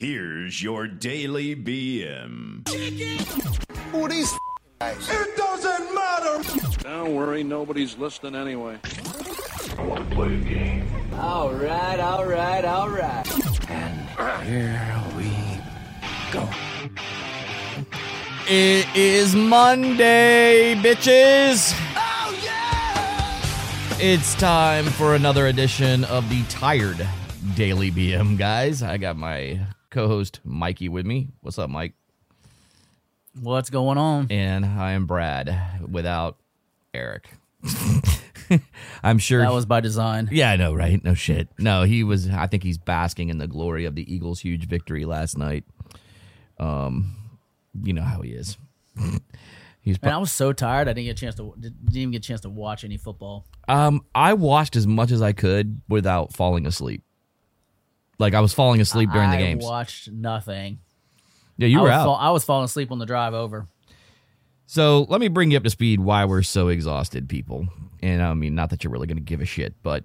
Here's your daily BM. Who are these guys? It doesn't matter. Don't worry, nobody's listening anyway. I want to play a game. All right, all right, all right. And here we go. It is Monday, bitches. Oh yeah! It's time for another edition of the Tired Daily BM, guys. I got my co-host Mikey with me. What's up, Mike? What's going on? And I am Brad without Eric. I'm sure That was by design. Yeah, I know, right? No shit. No, he was. I think he's basking in the glory of the Eagles' huge victory last night. Um, you know how he is. he's. Man, I was so tired. I didn't get a chance to didn't even get a chance to watch any football. Um, I watched as much as I could without falling asleep. Like I was falling asleep during the I games. watched nothing. yeah, you I were was out. fall- I was falling asleep on the drive over. So let me bring you up to speed why we're so exhausted, people. And I mean, not that you're really going to give a shit, but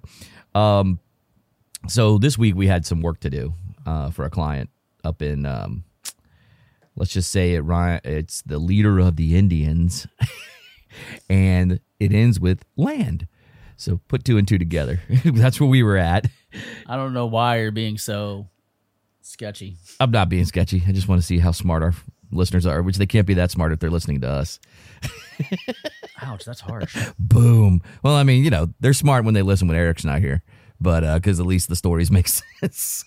um, so this week we had some work to do uh, for a client up in, um, let's just say it. It's the leader of the Indians, and it ends with land. So put two and two together. That's where we were at. I don't know why you're being so sketchy. I'm not being sketchy. I just want to see how smart our listeners are, which they can't be that smart if they're listening to us. Ouch, that's harsh. Boom. Well, I mean, you know, they're smart when they listen when Eric's not here, but uh, because at least the stories make sense.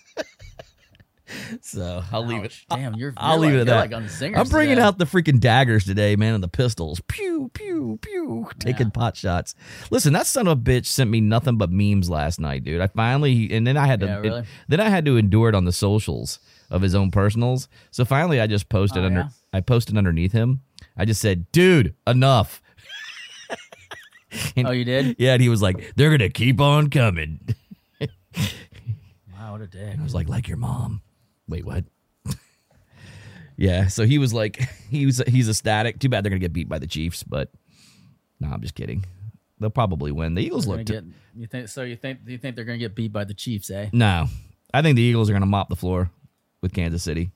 So I'll leave it. Damn, you're. I'll you're leave like, it at that. Like I'm bringing today. out the freaking daggers today, man, and the pistols. Pew, pew, pew. Taking pot shots. Listen, that son of a bitch sent me nothing but memes last night, dude. I finally, and then I had to, Yeah, really? then I had to endure it on the socials of his own personals. So finally, I just posted Oh, under, yeah? I posted underneath him. I just said, dude, enough. Oh, you did? Yeah, and he was like, "They're gonna keep on coming." Wow, what a dick. I was like, "Like your mom." Wait, what? yeah, so he was like, he was he's ecstatic. Too bad they're gonna get beat by the Chiefs, but no, I'm just kidding. They'll probably win. The Eagles look. get, you think so? You think you think they're gonna get beat by the Chiefs, eh? no, I think the Eagles are gonna mop the floor with Kansas City.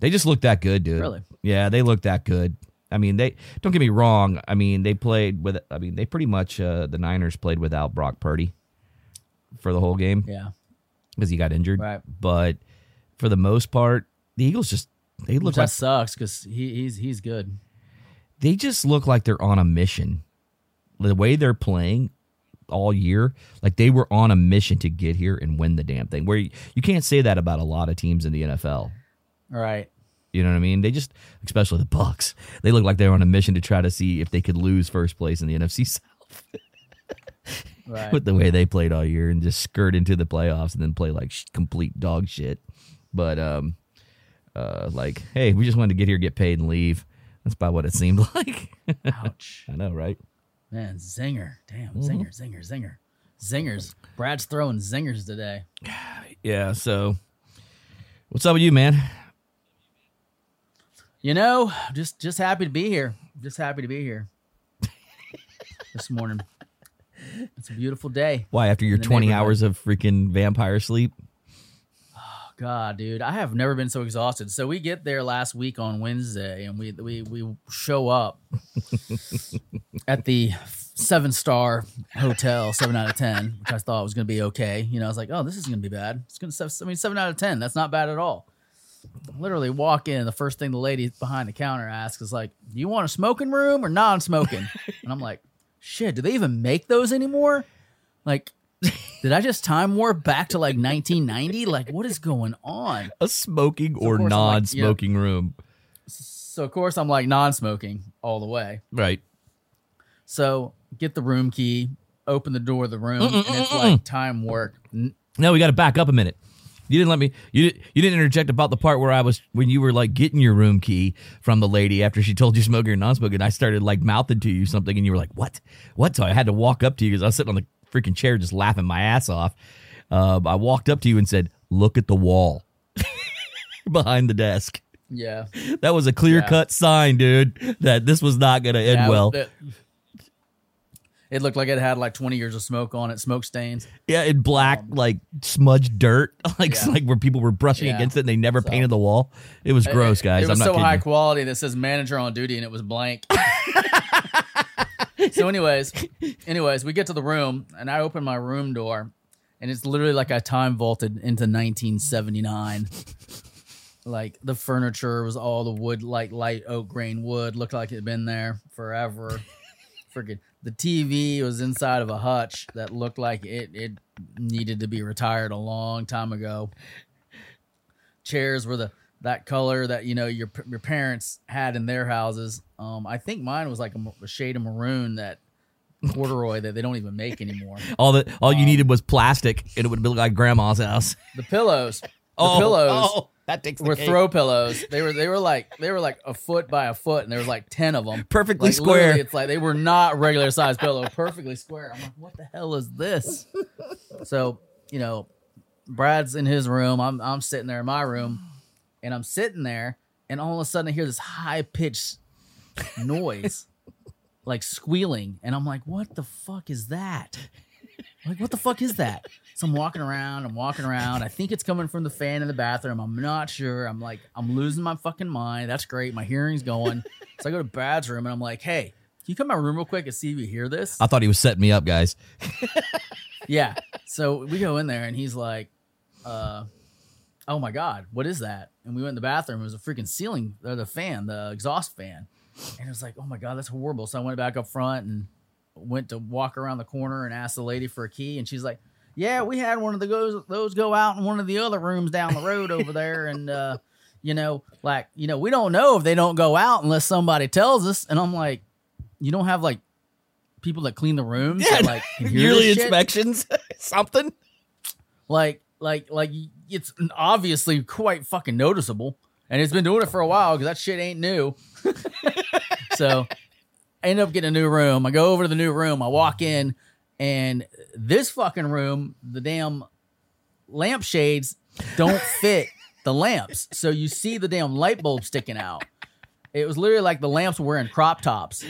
They just look that good, dude. Really? Yeah, they look that good. I mean, they don't get me wrong. I mean, they played with. I mean, they pretty much uh, the Niners played without Brock Purdy for the whole game. Yeah. because he got injured. Right. But for the most part, the Eagles just they look Which like that sucks because he, he's he's good. they just look like they're on a mission. The way they're playing all year, like they were on a mission to get here and win the damn thing. Where you, you can't say that about a lot of teams in the NFL. Right. You know what I mean? They just, especially the Bucks, they look like they're on a mission to try to see if they could lose first place in the NFC South Right. with the way they played all year and just skirt into the playoffs and then play like sh- complete dog shit. But um, uh, like, hey, we just wanted to get here, get paid, and leave. That's about what it seemed like. Ouch. I know, right? Man, zinger. Damn, Mm-hmm. zinger, zinger, zinger. Zingers. Brad's throwing zingers today. Yeah. So, what's up with you, man? You know, just just happy to be here. Just happy to be here this morning. It's a beautiful day. Why after your twenty hours of freaking vampire sleep? God, dude, I have never been so exhausted. So we get there last week on Wednesday, and we we we show up at the seven star hotel, seven out of ten, which I thought was going to be okay. You know, I was like, oh, this is going to be bad. It's going to, I mean, seven out of ten. That's not bad at all. Literally walk in, the first thing the lady behind the counter asks is like, "Do you want a smoking room or non-smoking?" and I'm like, "Shit, do they even make those anymore?" Like, did I just time warp back to like 1990? Like, what is going on? A smoking or course I'm like, non-smoking room, So of course I'm like non-smoking all the way. right? So get the room key, open the door of the room, and it's like time work. N- No, we got to back up a minute. You didn't let me. You you didn't interject about the part where I was when you were like getting your room key from the lady after she told you smoking or non-smoking. I started like mouthing to you something, and you were like, "What? What?" So I had to walk up to you because I was sitting on the freaking chair just laughing my ass off. Uh, I walked up to you and said, "Look at the wall behind the desk." Yeah. That was a clear cut sign, dude, that this was not going to end Yeah, well. It looked like it had like 20 years of smoke on it, smoke stains. Yeah, in black, like smudged dirt, like Yeah. like where people were brushing Yeah. against it and they never So- painted the wall. It was gross, guys. It was I'm not so high you. quality that says manager on duty and it was blank. so, anyways, anyways, we get to the room and I open my room door and it's literally like I time vaulted into 1979. Like the furniture was all the wood, like light oak grain wood, looked like it had been there forever. Freaking the TV was inside of a hutch that looked like it it needed to be retired a long time ago. Chairs were the that color that you know your your parents had in their houses. Um, I think mine was like a, a shade of maroon that corduroy that they don't even make anymore. All that all you needed was plastic, and it would been like grandma's house. The pillows, the oh, pillows oh, that takes the were cake. throw pillows. They were they were like they were like a foot by a foot, and there was like ten of them. Perfectly Like, square. It's like they were not regular size pillow, perfectly square. I'm like, what the hell is this? So you know, Brad's in his room. I'm I'm sitting there in my room, and I'm sitting there, and all of a sudden I hear this high pitched noise, like squealing, and I'm like, what the fuck is that? Like, what the fuck is that? So I'm walking around, I'm walking around. I think it's coming from the fan in the bathroom. I'm not sure. I'm like, I'm losing my fucking mind. That's great. My hearing's going. So I go to Brad's room and I'm like, hey, can you come to my room real quick and see if you hear this? I thought he was setting me up, guys. Yeah. So we go in there and he's like, uh, oh my God, what is that? And we went in the bathroom. It was a freaking ceiling, or the fan, the exhaust fan. And it was like, oh my God, that's horrible. So I went back up front and went to walk around the corner and asked the lady for a key. And she's like, yeah, we had one of the goes those go out in one of the other rooms down the road over there. And, uh, you know, like, you know, we don't know if they don't go out unless somebody tells us. And I'm like, you don't have like people that clean the rooms that, like Yearly inspections, something. like like like it's obviously quite fucking noticeable and it's been doing it for a while because that shit ain't new. So i end up getting a new room. I go over to the new room i walk in and this fucking room the damn lampshades don't fit the lamps. So you see the damn light bulb sticking out it was literally like the lamps were wearing crop tops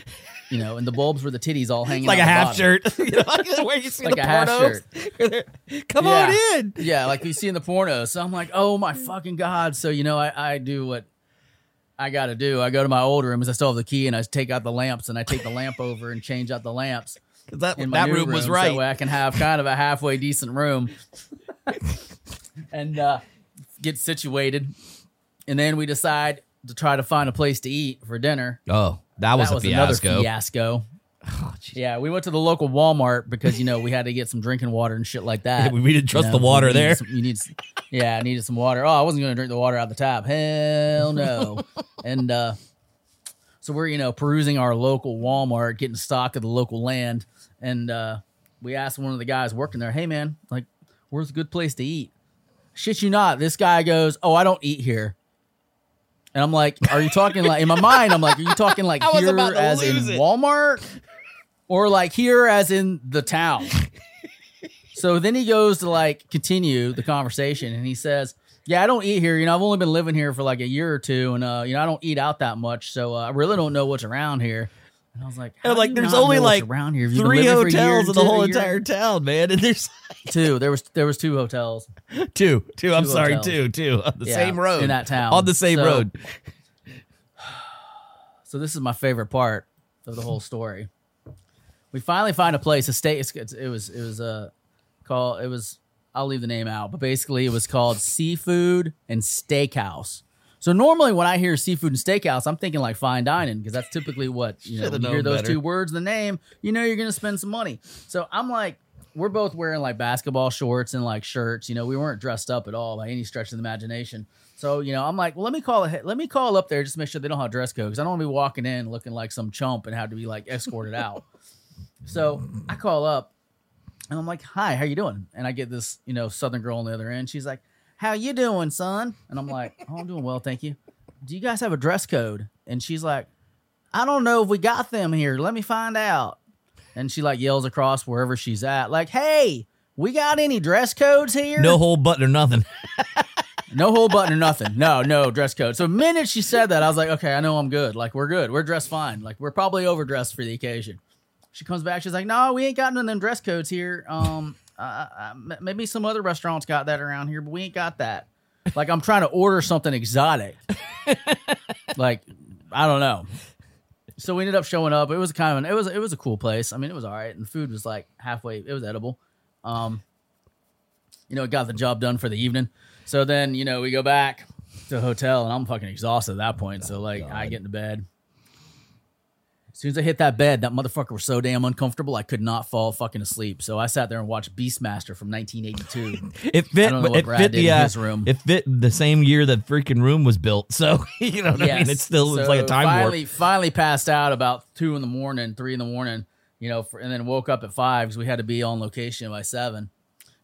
you know and the bulbs were the titties all hanging like a half shirt. you know, like where you see Like the a half pornos. Come Yeah. on in. Yeah, like you see in the pornos. So I'm like, oh my fucking god. So you know, I, I do what I got to do. I go to my old room, as I still have the key, and I take out the lamps, and I take the lamp over and change out the lamps That, that new room was right. so. I can have kind of a halfway decent room and uh, get situated. And then we decide to try to find a place to eat for dinner. oh, that was that a was fiasco. another fiasco. Oh. Yeah, we went to the local Walmart because you know we had to get some drinking water and shit like that. We didn't trust You the water there. some- you need, yeah, I needed some water. Oh, I wasn't going to drink the water out the tap. Hell no. and uh, so we're you know perusing our local Walmart, getting stock of the local land, and uh, we asked one of the guys working there, "Hey man, like, where's a good place to eat?" Shit you not. This guy goes, "Oh, I don't eat here." And I'm like, "Are you talking like in my mind? I'm like, are you talking like I was here about to as in lose it. Walmart, or like here as in the town?" So then he goes to like continue the conversation and he says, Yeah, I don't eat here. You know, I've only been living here for like a year or two and, uh, you know, I don't eat out that much. So uh, I really don't know what's around here. And I was like, "How like, there's only like around here. Have you been three living for a year hotels in the whole entire town, man. And there's two. There was there was two hotels. two, two. I'm Two sorry, two, two on the Yeah, same road in that town. on the same So- road. So this is my favorite part of the whole story. We finally find a place. A state. It was. It was uh, a call. It was. I'll leave the name out, but basically it was called Seafood and Steakhouse. So normally when I hear seafood and steakhouse, I'm thinking like fine dining because that's typically what you know. Should've When you hear known those better. two words, the name, you know you're gonna spend some money. So I'm like, we're both wearing like basketball shorts and like shirts. You know, we weren't dressed up at all by any stretch of the imagination. So you know, I'm like, well, let me call it. Let me call up there just to make sure they don't have dress code because I don't want to be walking in looking like some chump and have to be like escorted out. So I call up and I'm like, "Hi, how you doing?" And I get this, you know, southern girl on the other end. She's like, "How you doing, son?" And I'm like, "Oh, I'm doing well, thank you." Do you guys have a dress code? And she's like, "I don't know if we got them here. Let me find out." And she like yells across wherever she's at, like, "Hey, we got any dress codes here?" No whole button or nothing. No whole button or nothing. No, no dress code. So the minute she said that, I was like, okay, I know I'm good. Like we're good. We're dressed fine. Like we're probably overdressed for the occasion. She comes back. She's like, "No, we ain't got none of them dress codes here. Um, uh, maybe some other restaurants got that around here, but we ain't got that. Like, I'm trying to order something exotic. like, I don't know. So we ended up showing up. It was kind of an, it was it was a cool place. I mean, it was all right, and the food was like halfway. It was edible. Um, you know, it got the job done for the evening. So then, you know, we go back to the hotel, and I'm fucking exhausted at that point. So like, I get into bed. As soon as I hit that bed, that motherfucker was so damn uncomfortable, I could not fall fucking asleep. So I sat there and watched Beastmaster from 1982. It fit. don't know what It Brad fit did the in uh, his room. It fit the same year that freaking room was built. So you know what I mean. Yes. It still So like a time finally, warp. Finally passed out about two in the morning, three in the morning, you know, for, and then woke up at five because we had to be on location by seven.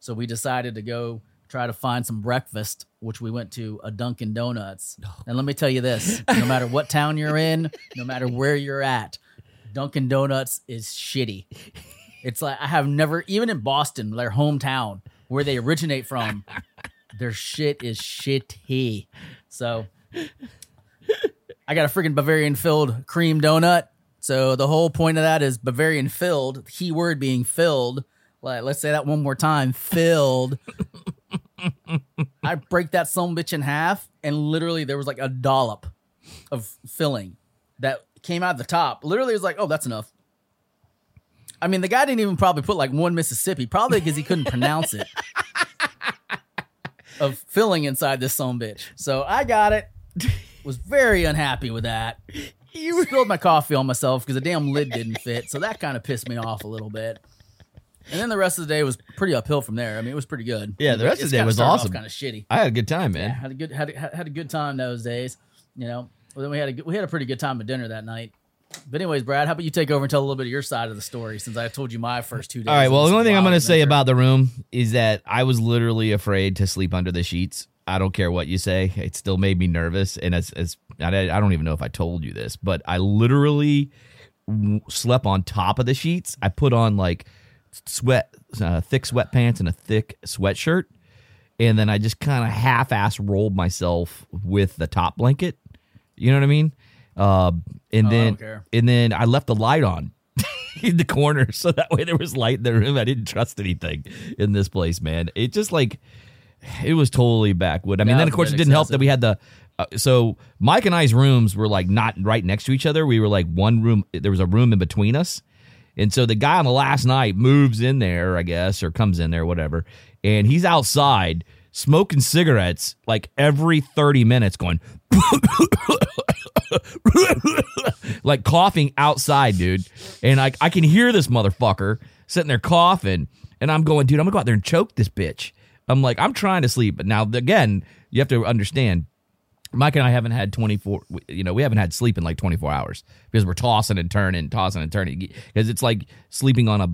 So we decided to go try to find some breakfast, which we went to a Dunkin' Donuts. And let me tell you this: no matter what town you're in, no matter where you're at, Dunkin' Donuts is shitty. It's like I have never, even in Boston, their hometown, where they originate from, their shit is shitty. So I got a freaking Bavarian filled cream donut. So the whole point of that is Bavarian filled, key word being filled. Like, let's say that one more time, filled. I break that some bitch in half, and literally there was like a dollop of filling that came out the top. Literally, it was like, oh, that's enough. I mean, the guy didn't even probably put like one Mississippi, probably because he couldn't pronounce it. Of filling inside this some bitch. So I got it. Was very unhappy with that. You spilled my coffee on myself because the damn lid didn't fit. So that kind of pissed me off a little bit. And then the rest of the day was pretty uphill from there. I mean, it was pretty good. Yeah, the rest of the day was awesome. Kind of shitty. I had a good time, man. Had a good had a, had a good time those days. You know. Well, then we had a good- we had a pretty good time at dinner that night. But anyways, Brad, how about you take over and tell a little bit of your side of the story since I told you my first two days. All right. Well, the only thing I'm going to say about the room is that I was literally afraid to sleep under the sheets. I don't care what you say. It still made me nervous. And as, as I, I don't even know if I told you this, but I literally w- slept on top of the sheets. I put on like sweat, uh, thick sweatpants and a thick sweatshirt. And then I just kind of half ass rolled myself with the top blanket. You know what I mean? Uh, and Oh, then, and then I left the light on in the corner so that way there was light in the room. I didn't trust anything in this place, man. It just like it was totally backwood. I mean, then of course it didn't help that we had the uh, so Mike and I's rooms were like not right next to each other. We were like one room. There was a room in between us. And so the guy on the last night moves in there, I guess, or comes in there, whatever. And he's outside smoking cigarettes like every 30 minutes, going, like coughing outside, dude. And I, I can hear this motherfucker sitting there coughing. And I'm going, dude, I'm going to go out there and choke this bitch. I'm like, I'm trying to sleep. But now, again, you have to understand, Mike and I haven't had 24, you know, we haven't had sleep in like 24 hours because we're tossing and turning, tossing and turning. Because it's like sleeping on a,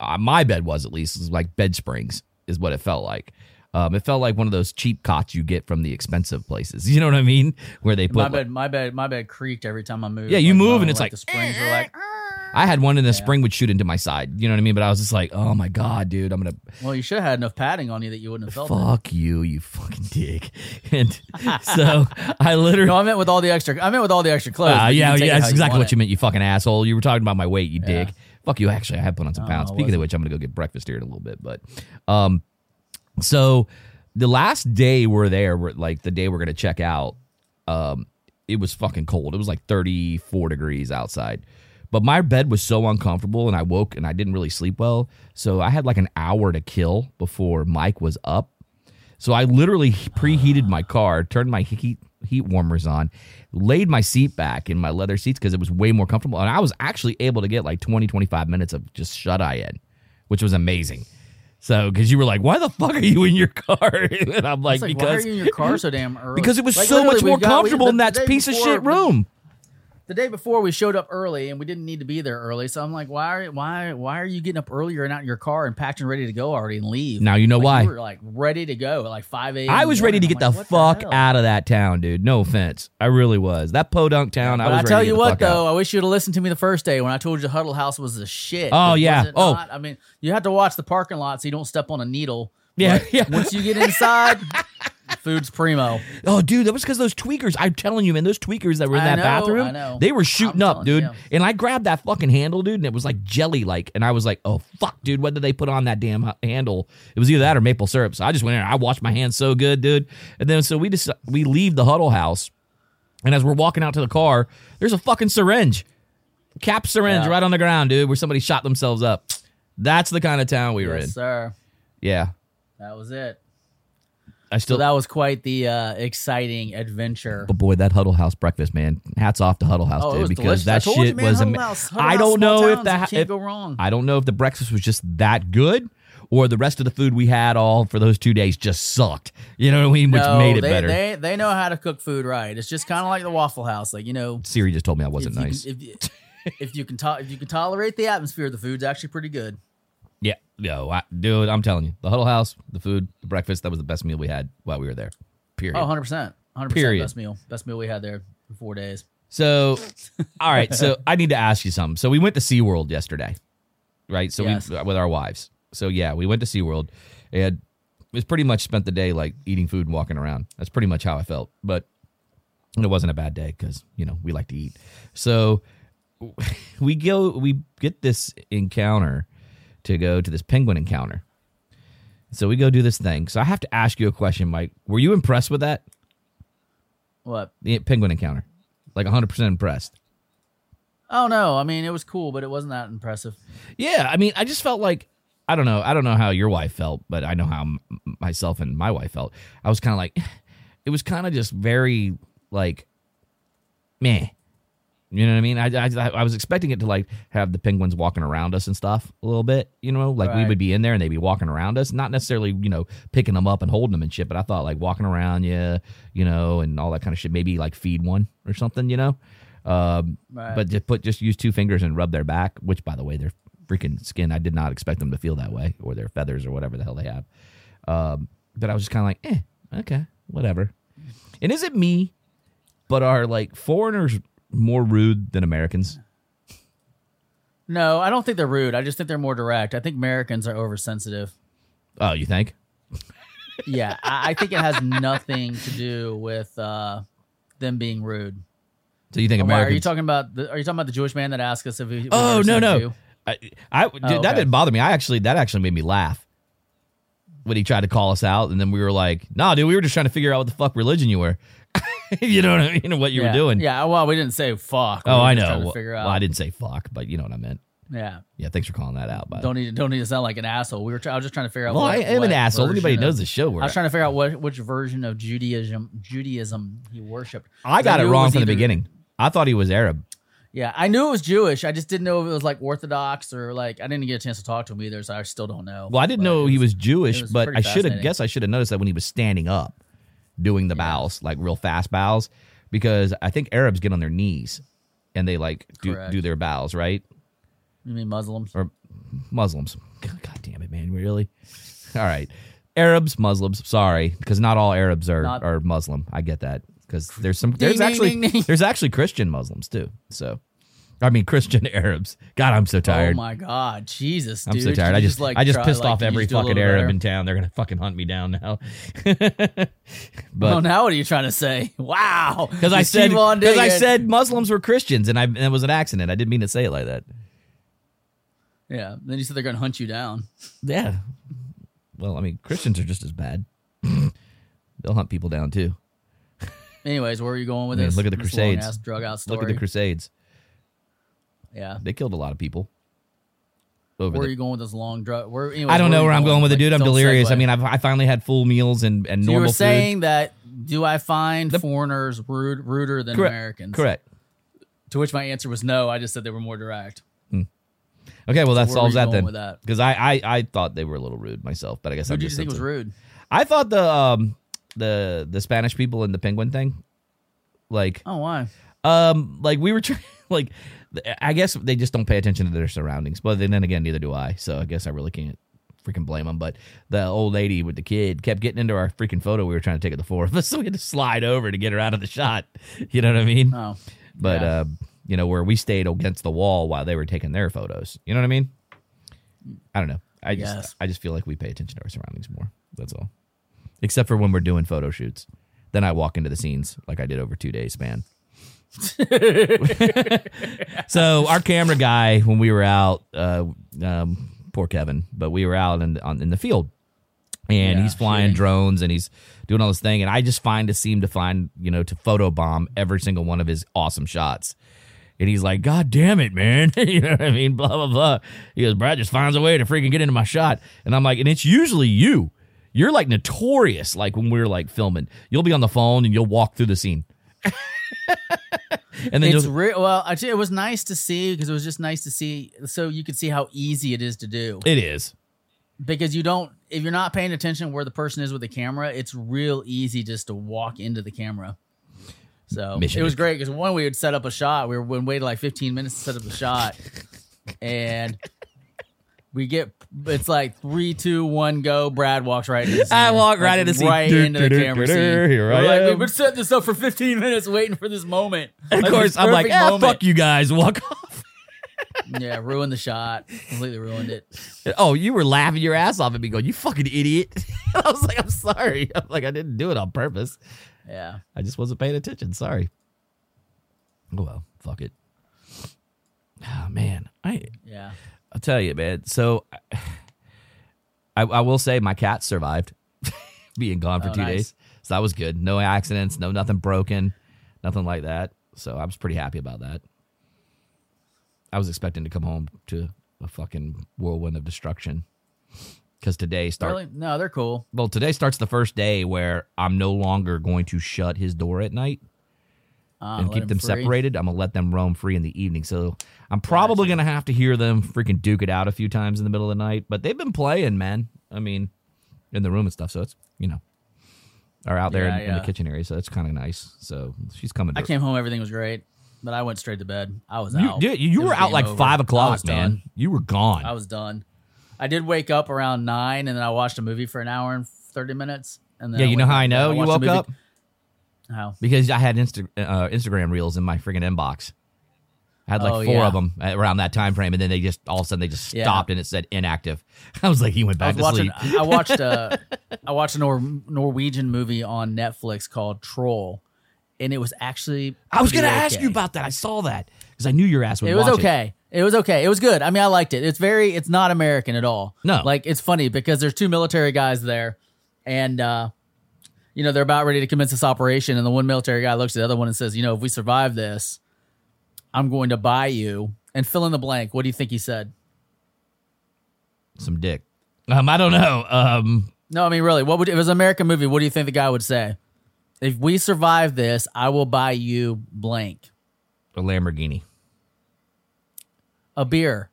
uh, my bed was at least, was like bed springs is what it felt like. Um, it felt like one of those cheap cots you get from the expensive places. You know what I mean? Where they put. my like- bed, my bed, my bed creaked every time I moved. Yeah, you Like, move and it's like, the springs are like. I had one in the spring would shoot into my side. You know what I mean? But I was just like, oh my god, dude, I'm gonna Well, you should have had enough padding on you that you wouldn't have felt it. fuck you, you fucking dick. And so I literally. No, I meant with all the extra. I meant with all the extra clothes. Uh, yeah, yeah, that's exactly want what it. you meant, you fucking asshole. You were talking about my weight, you Yeah. dick. Fuck you. Actually, I have put on some pounds. Oh, Speaking of which, I'm gonna go get breakfast here in a little bit. But, um, so the last day we're there, we're like the day we're gonna check out. Um, it was fucking cold. It was like 34 degrees outside. But my bed was so uncomfortable and I woke and I didn't really sleep well. So I had like an hour to kill before Mike was up. So I literally preheated my car, turned my heat heat warmers on, laid my seat back in my leather seats because it was way more comfortable. And I was actually able to get like 20, 25 minutes of just shut eye in, which was amazing. So, because you were like, why the fuck are you in your car? and I'm like, like, because why are you in your car so damn early? because it was Like, so much more got- we- comfortable the- in that piece of shit room. The day before we showed up early and we didn't need to be there early, so I'm like, why, why, why are you getting up earlier and out in your car and packed and ready to go already and leave? Now you know Like, why. You were like ready to go at like 5 a.m. I was ready to get morning. the fuck what out of that town, dude. No offense. I really was. That podunk town, I was I ready tell you the what, though, out. I wish you'd have listened to me the first day when I told you Huddle House was the shit. Oh, yeah. Oh. not? I mean, you have to watch the parking lot so you don't step on a needle. Yeah, But yeah. Once you get inside, Food's primo. Oh, dude, that was because those tweakers. I'm telling you, man, those tweakers that were in I that know, bathroom, they were shooting I'm up, dude. you. And I grabbed that fucking handle, dude, and it was like jelly like. And I was like, oh, fuck, dude, what did they put on that damn handle? It was either that or maple syrup. So I just went in there. I washed my hands so good, dude. And then so we just, we leave the huddle house. And as we're walking out to the car, there's a fucking syringe, cap syringe Yeah. right on the ground, dude, where somebody shot themselves up. That's the kind of town we were in. Yes, sir. Yeah. That was it. I still, So that was quite the uh, exciting adventure. But boy, that Huddle House breakfast, man. Hats off to Huddle House, Oh, dude, because delicious. That you, shit man, was. Huddle House- Huddle I don't know if that you can't if- go wrong. I don't know if the breakfast was just that good, or the rest of the food we had all for those two days just sucked. You know what I mean? Which no, made it they, better. They they know how to cook food right. It's just kind of like the Waffle House. Like you know, Siri just told me I wasn't if you, nice. Can, if, you, if you can to- if you can tolerate the atmosphere, the food's actually pretty good. Yo, I, dude, I'm telling you, the Huddle House, the food, the breakfast, that was the best meal we had while we were there. Period. Oh, 100 percent, hundred Period. percent best meal, best meal we had there for four days. So, all right. So I need to ask you something. So we went to SeaWorld yesterday, right? So Yes. we with our wives. So yeah, we went to SeaWorld and it was pretty much spent the day like eating food and walking around. That's pretty much how I felt. But it wasn't a bad day because you know we like to eat. So we go, we get this encounter to go to this penguin encounter. So we go do this thing. So I have to ask you a question, Mike. Were you impressed with that What? the penguin encounter? Like 100% impressed. Oh no, I mean it was cool, but it wasn't that impressive. Yeah, I mean, I just felt like I don't know. I don't know how your wife felt, but I know how m- myself and my wife felt. I was kind of like, it was kind of just very like, meh. You know what I mean? I, I I was expecting it to like have the penguins walking around us and stuff a little bit. You know, like we would be in there and they'd be walking around us, not necessarily you know picking them up and holding them and shit. But I thought like walking around, yeah, you know, and all that kind of shit. Maybe like feed one or something, you know. Um, Right. But just put just use two fingers and rub their back, which by the way, their freaking skin. I did not expect them to feel that way, or their feathers, or whatever the hell they have. Um, but I was just kind of like, eh, okay, whatever. And is it me? But are like foreigners more rude than Americans? No, I don't think they're rude. I just think they're more direct. I think Americans are oversensitive. Oh, you think? Yeah, I, I think it has nothing to do with uh, them being rude. So you think Oh, why, are you talking about? The, are you talking about the Jewish man that asked us if we? oh no no. Jew? I, I dude, that okay. didn't bother me. I actually that actually made me laugh when he tried to call us out, and then we were like, "Nah, dude, we were just trying to figure out what the fuck religion you were." you know what I mean? And what you yeah. were doing. Yeah. Well, we didn't say fuck. We Oh, I know. Well, well. I didn't say fuck, but you know what I meant. Yeah. Yeah, thanks for calling that out. The Don't need don't need to sound like an asshole. We were. Try, I was just trying to figure out. Well, what, I am an asshole. Anybody knows the show. We're I was trying to figure out what which version of Judaism Judaism he worshipped. I got it wrong was from the beginning. I thought he was Arab. Yeah, I knew it was Jewish. I just didn't know if it was like Orthodox or like I didn't get a chance to talk to him either, so I still don't know. Well, I didn't But know it he was Jewish, was but I should have guess I should have noticed that when he was standing up, doing the bows, like real fast bows, because I think Arabs get on their knees and they like do, Correct. do their bows, right? You mean Muslims? Or Muslims. God, God damn it, man! Really? All right, Arabs, Muslims. Sorry, because not all Arabs are Not- are Muslim. I get that because there's some there's ding, actually ding, ding. there's actually Christian Muslims too. So, I mean Christian Arabs. God, I'm so oh tired. Oh my god, Jesus, dude. I'm so tired. I just like, I just try- pissed like, off every just fucking Arab better? in town. They're gonna fucking hunt me down now. Oh, but now what are you trying to say? Wow, because I said because I said Muslims were Christians and I and it was an accident. I didn't mean to say it like that. yeah. Then you said they're gonna hunt you down. Yeah. Well, I mean Christians are just as bad. They'll hunt people down too. Anyways, where are you going with this? look at the This Crusades. drug out story. Look at the Crusades. Yeah. They killed a lot of people. Over Where are you going with this long drug? Where, anyways, I don't where know where you I'm going with it, Like, dude. I'm delirious. segue. I mean, I've, I finally had full meals and, and So you normal were food. saying that do I find The- foreigners rude, ruder than Correct. Americans? Correct. To which my answer was no. I just said they were more direct. Okay, well that where solves that then. Because I, I I thought they were a little rude myself, but I guess Who you just think was rude? I thought the um the the Spanish people and the penguin thing, like Oh, why? um like we were trying like I guess they just don't pay attention to their surroundings. But then again, neither do I. So I guess I really can't freaking blame them. But the old lady with the kid kept getting into our freaking photo we were trying to take of the four of us, so we had to slide over to get her out of the shot. You know what I mean? Oh, but yeah. uh, you know where we stayed against the wall while they were taking their photos. You know what I mean? I don't know. I just Yes. I just feel like we pay attention to our surroundings more. That's all. except for when we're doing photo shoots. Then I walk into the scenes like I did over two days span. so our camera guy, when we were out, uh, um, poor Kevin, but we were out in on, in the field, and Yeah, he's flying drones and he's doing all this thing, and I just find to seem to find you know to photobomb every single one of his awesome shots. And he's like, God damn it, man. you know what I mean? Blah, blah, blah. He goes, Brad just finds a way to freaking get into my shot. And I'm like, and it's usually you. You're like notorious. Like when we're like filming, you'll be on the phone and you'll walk through the scene. and then It's re- well, actually, it was nice to see because it was just nice to see, so you could see how easy it is to do. it is. because you don't if you're not paying attention where the person is with the camera it's real easy just to walk into the camera so Mission it was great because one we would set up a shot we were we waited like 15 minutes to set up a shot and we get it's like three two one go brad walks right into the scene. I walk right into the scene. right Do, into the do, camera scene. Here We're I like, we've been setting this up for 15 minutes waiting for this moment Of Like, course, I'm like, ah, moment." fuck you guys. Walk off. yeah ruined the shot completely ruined it Oh, you were laughing your ass off at me going, you fucking idiot. I was like, I'm sorry. I'm like, I didn't do it on purpose. yeah I just wasn't paying attention. Sorry. Oh, well, fuck it. Oh, man. I, yeah I'll tell you, man. So I, I will say my cat survived being gone for Oh, two nice. days. So that was good. No accidents, no nothing broken, nothing like that. So I was pretty happy about that. I was expecting to come home to a fucking whirlwind of destruction. Because today starts. really no they're cool well, today starts the first day where I'm no longer going to shut his door at night Ah, and keep him them separated. I'm gonna let them roam free in the evening. So I'm probably gonna have to hear them freaking duke it out a few times in the middle of the night. But they've been playing, man. I mean, in the room and stuff. So it's you know, are out there Yeah, in, in the kitchen area. So it's kind of nice. So she's coming. I came home, everything was great, but I went straight to bed. I was You, out. yeah, you, were out like over. five o'clock, man. done. You were gone. I was done. I did wake up around nine, and then I watched a movie for an hour and thirty minutes. And then yeah, I you know how I know you woke up How? because I had Insta, uh, Instagram reels in my freaking inbox. I had like Oh, four yeah. of them around that time frame, and then they just all of a sudden they just Yeah. stopped and it said inactive. I was like, he went back to watching. sleep. I watched a. I watched a Nor- Norwegian movie on Netflix called Troll, and it was actually. I was going to pretty ask you about that. I saw that because I knew your ass would. It was okay. It. was okay. It was good. I mean, I liked it. It's very. It's not American at all. No. like it's funny because there's two military guys there, and uh, you know they're about ready to commence this operation, and the one military guy looks at the other one and says, "You know, if we survive this, I'm going to buy you." And fill in the blank. What do you think he said? some dick. Um, I don't know. Um, No, I mean really. What would if it was an American movie? What do you think the guy would say? If we survive this, I will buy you blank a Lamborghini. a beer,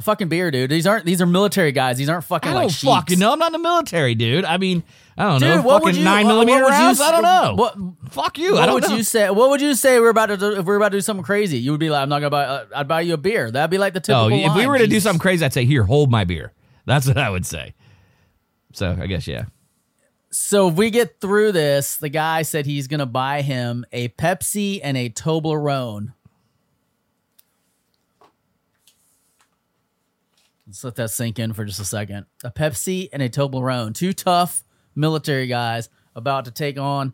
a fucking beer, dude. These aren't these are military guys. These aren't fucking I like don't sheiks. fucking know. I'm not in the military, dude. I mean, I don't know. Dude, what would fucking you- nine what- what millimeter would you rounds? I don't know. what- Fuck you. What I don't would know. you say? What would you say we're about to do if we're about to do something crazy? You would be like, I'm not gonna buy. Uh, I'd buy you a beer. That'd be like the Oh, typical. if we line. were to do Jesus. something crazy, I'd say, "Here, hold my beer." That's what I would say. So I guess yeah. So if we get through this, the guy said he's gonna buy him a Pepsi and a Toblerone. Let's let that sink in for just a second. A Pepsi and a Toblerone, two tough military guys about to take on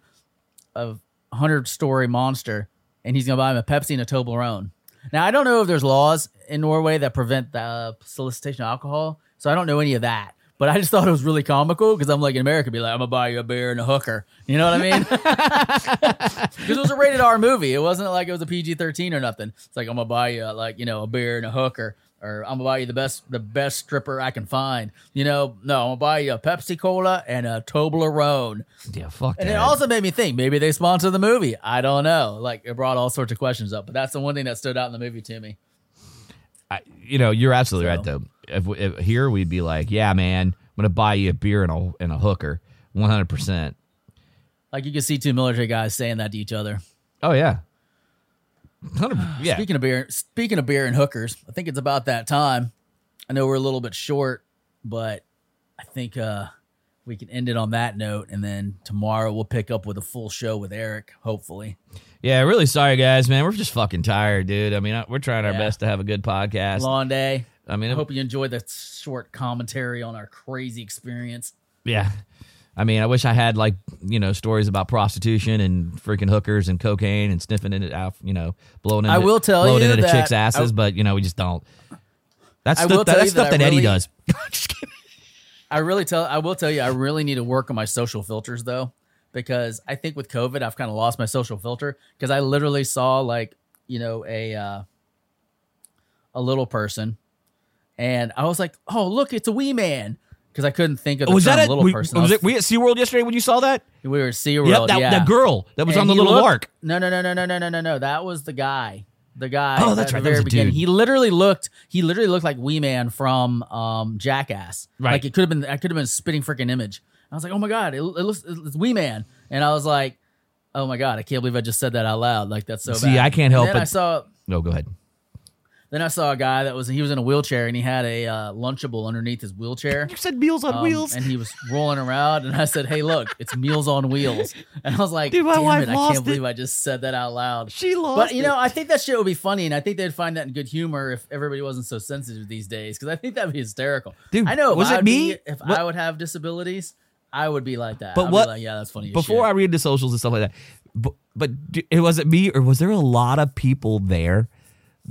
a hundred-story monster, and he's gonna buy him a Pepsi and a Toblerone. Now I don't know if there's laws in Norway that prevent the solicitation of alcohol, so I don't know any of that. But I just thought it was really comical because I'm like in America, be like, I'm gonna buy you a beer and a hooker. You know what I mean? Because it was a rated R movie. It wasn't like it was a PG 13 or nothing. It's like I'm gonna buy you like you know a beer and a hooker, or I'm gonna buy you the best the best stripper I can find. You know, no, I'm gonna buy you a Pepsi Cola and a Toblerone. Yeah, fuck And that. it also made me think maybe they sponsored the movie. I don't know. Like it brought all sorts of questions up, but that's the one thing that stood out in the movie to me. I, you know, you're absolutely right though. If, if here we'd be like, "Yeah, man, I'm gonna buy you a beer and a and a hooker, 100." percent Like you can see two military guys saying that to each other. Oh yeah, 100. Yeah, Speaking of beer, speaking of beer and hookers, I think it's about that time. I know we're a little bit short, but I think uh, we can end it on that note, and then tomorrow we'll pick up with a full show with Eric. Hopefully, yeah. Really sorry, guys, man. We're just fucking tired, dude. I mean, we're trying our Yeah. best to have a good podcast. long day. I mean, I hope you enjoyed the short commentary on our crazy experience. yeah. I mean, I wish I had like you know stories about prostitution and freaking hookers and cocaine and sniffing it out, you know, blowing. Into, I will tell blowing you into that chicks' asses, I- but you know we just don't. That's I the, tell that's stuff that that, I Eddie does. I really tell I will tell you I really need to work on my social filters though because I think with COVID I've kind of lost my social filter because I literally saw like you know a uh, a little person and I was like oh look it's a wee man because I couldn't think of the was term that at little we, person. Was was- it we at SeaWorld yesterday when you saw that? we were at SeaWorld. Yep, that, yeah. that girl that was And on the little looked- lark. No, no, no, no, no, no, no, no, no. That was the guy. The guy. Oh, that's at right, The that was very a beginning. dude. He literally looked. He literally looked like Wee Man from um, Jackass. Right. Like it could have been. I could have been a spitting freaking image. I was like, oh my god, it, it looks it's Wee Man, and I was like, oh my god, I can't believe I just said that out loud. Like that's so. See, bad. I can't And help then it. I saw. No, go ahead. Then I saw a guy that was he was in a wheelchair and he had a uh, lunchable underneath his wheelchair. You said Meals on Um, Wheels. and he was rolling around, and I said, "Hey, look, it's Meals on Wheels." And I was like, Dude, my "Damn it! I can't it. believe I just said that out loud." she lost. But you it. know, I think that shit would be funny, and I think they'd find that in good humor if everybody wasn't so sensitive these days. Because I think that'd be hysterical. Dude, I know. Was it me? be- if What- I would have disabilities, I would be like that. But I'd what- like, yeah, that's funny. before I read the socials and stuff like that. But, but it was it me or was there a lot of people there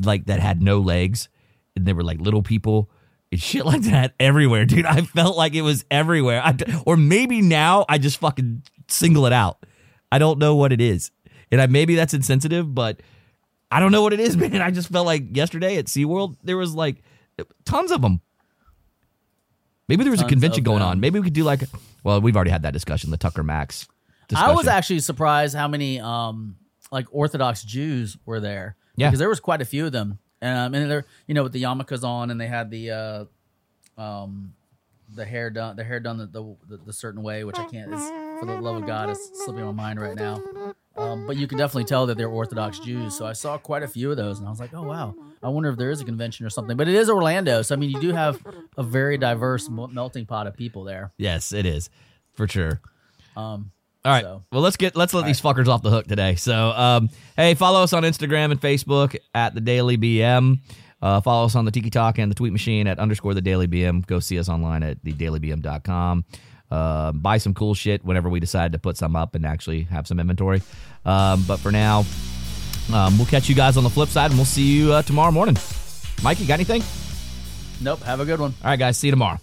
like that had no legs and they were like little people and shit like that everywhere, dude. I felt like it was everywhere. I or maybe now I just fucking single it out. I don't know what it is, and I maybe that's insensitive, but I don't know what it is, man. I just felt like yesterday at SeaWorld there was like tons of them. Maybe there was a convention going on. Maybe we could do like, well, we've already had that discussion, the Tucker Max. I was actually surprised how many um like Orthodox Jews were there. Yeah. because there was quite a few of them. Um, and they're you know with the yarmulkes on, and they had the uh, um, the hair done the hair done the the, the, certain way, which I can't. Is, for the love of God, is slipping my mind right now. Um, but you can definitely tell that they're Orthodox Jews. So I saw quite a few of those, and I was like, oh wow, I wonder if there is a convention or something. But it is Orlando, so I mean, you do have a very diverse melting pot of people there. Yes, it is for sure. Um, All right. So- Well, let's get let's let these fuckers off the hook today. So, um, hey, follow us on Instagram and Facebook at the Daily BM. Uh, follow us on the Tiki Talk and the Tweet Machine at underscore the Daily BM. Go see us online at thedailybm.com. Uh, buy some cool shit whenever we decide to put some up and actually have some inventory. Um, but for now, um, we'll catch you guys on the flip side and we'll see you uh, tomorrow morning. Mike, you got anything? nope. Have a good one. All right, guys. See you tomorrow.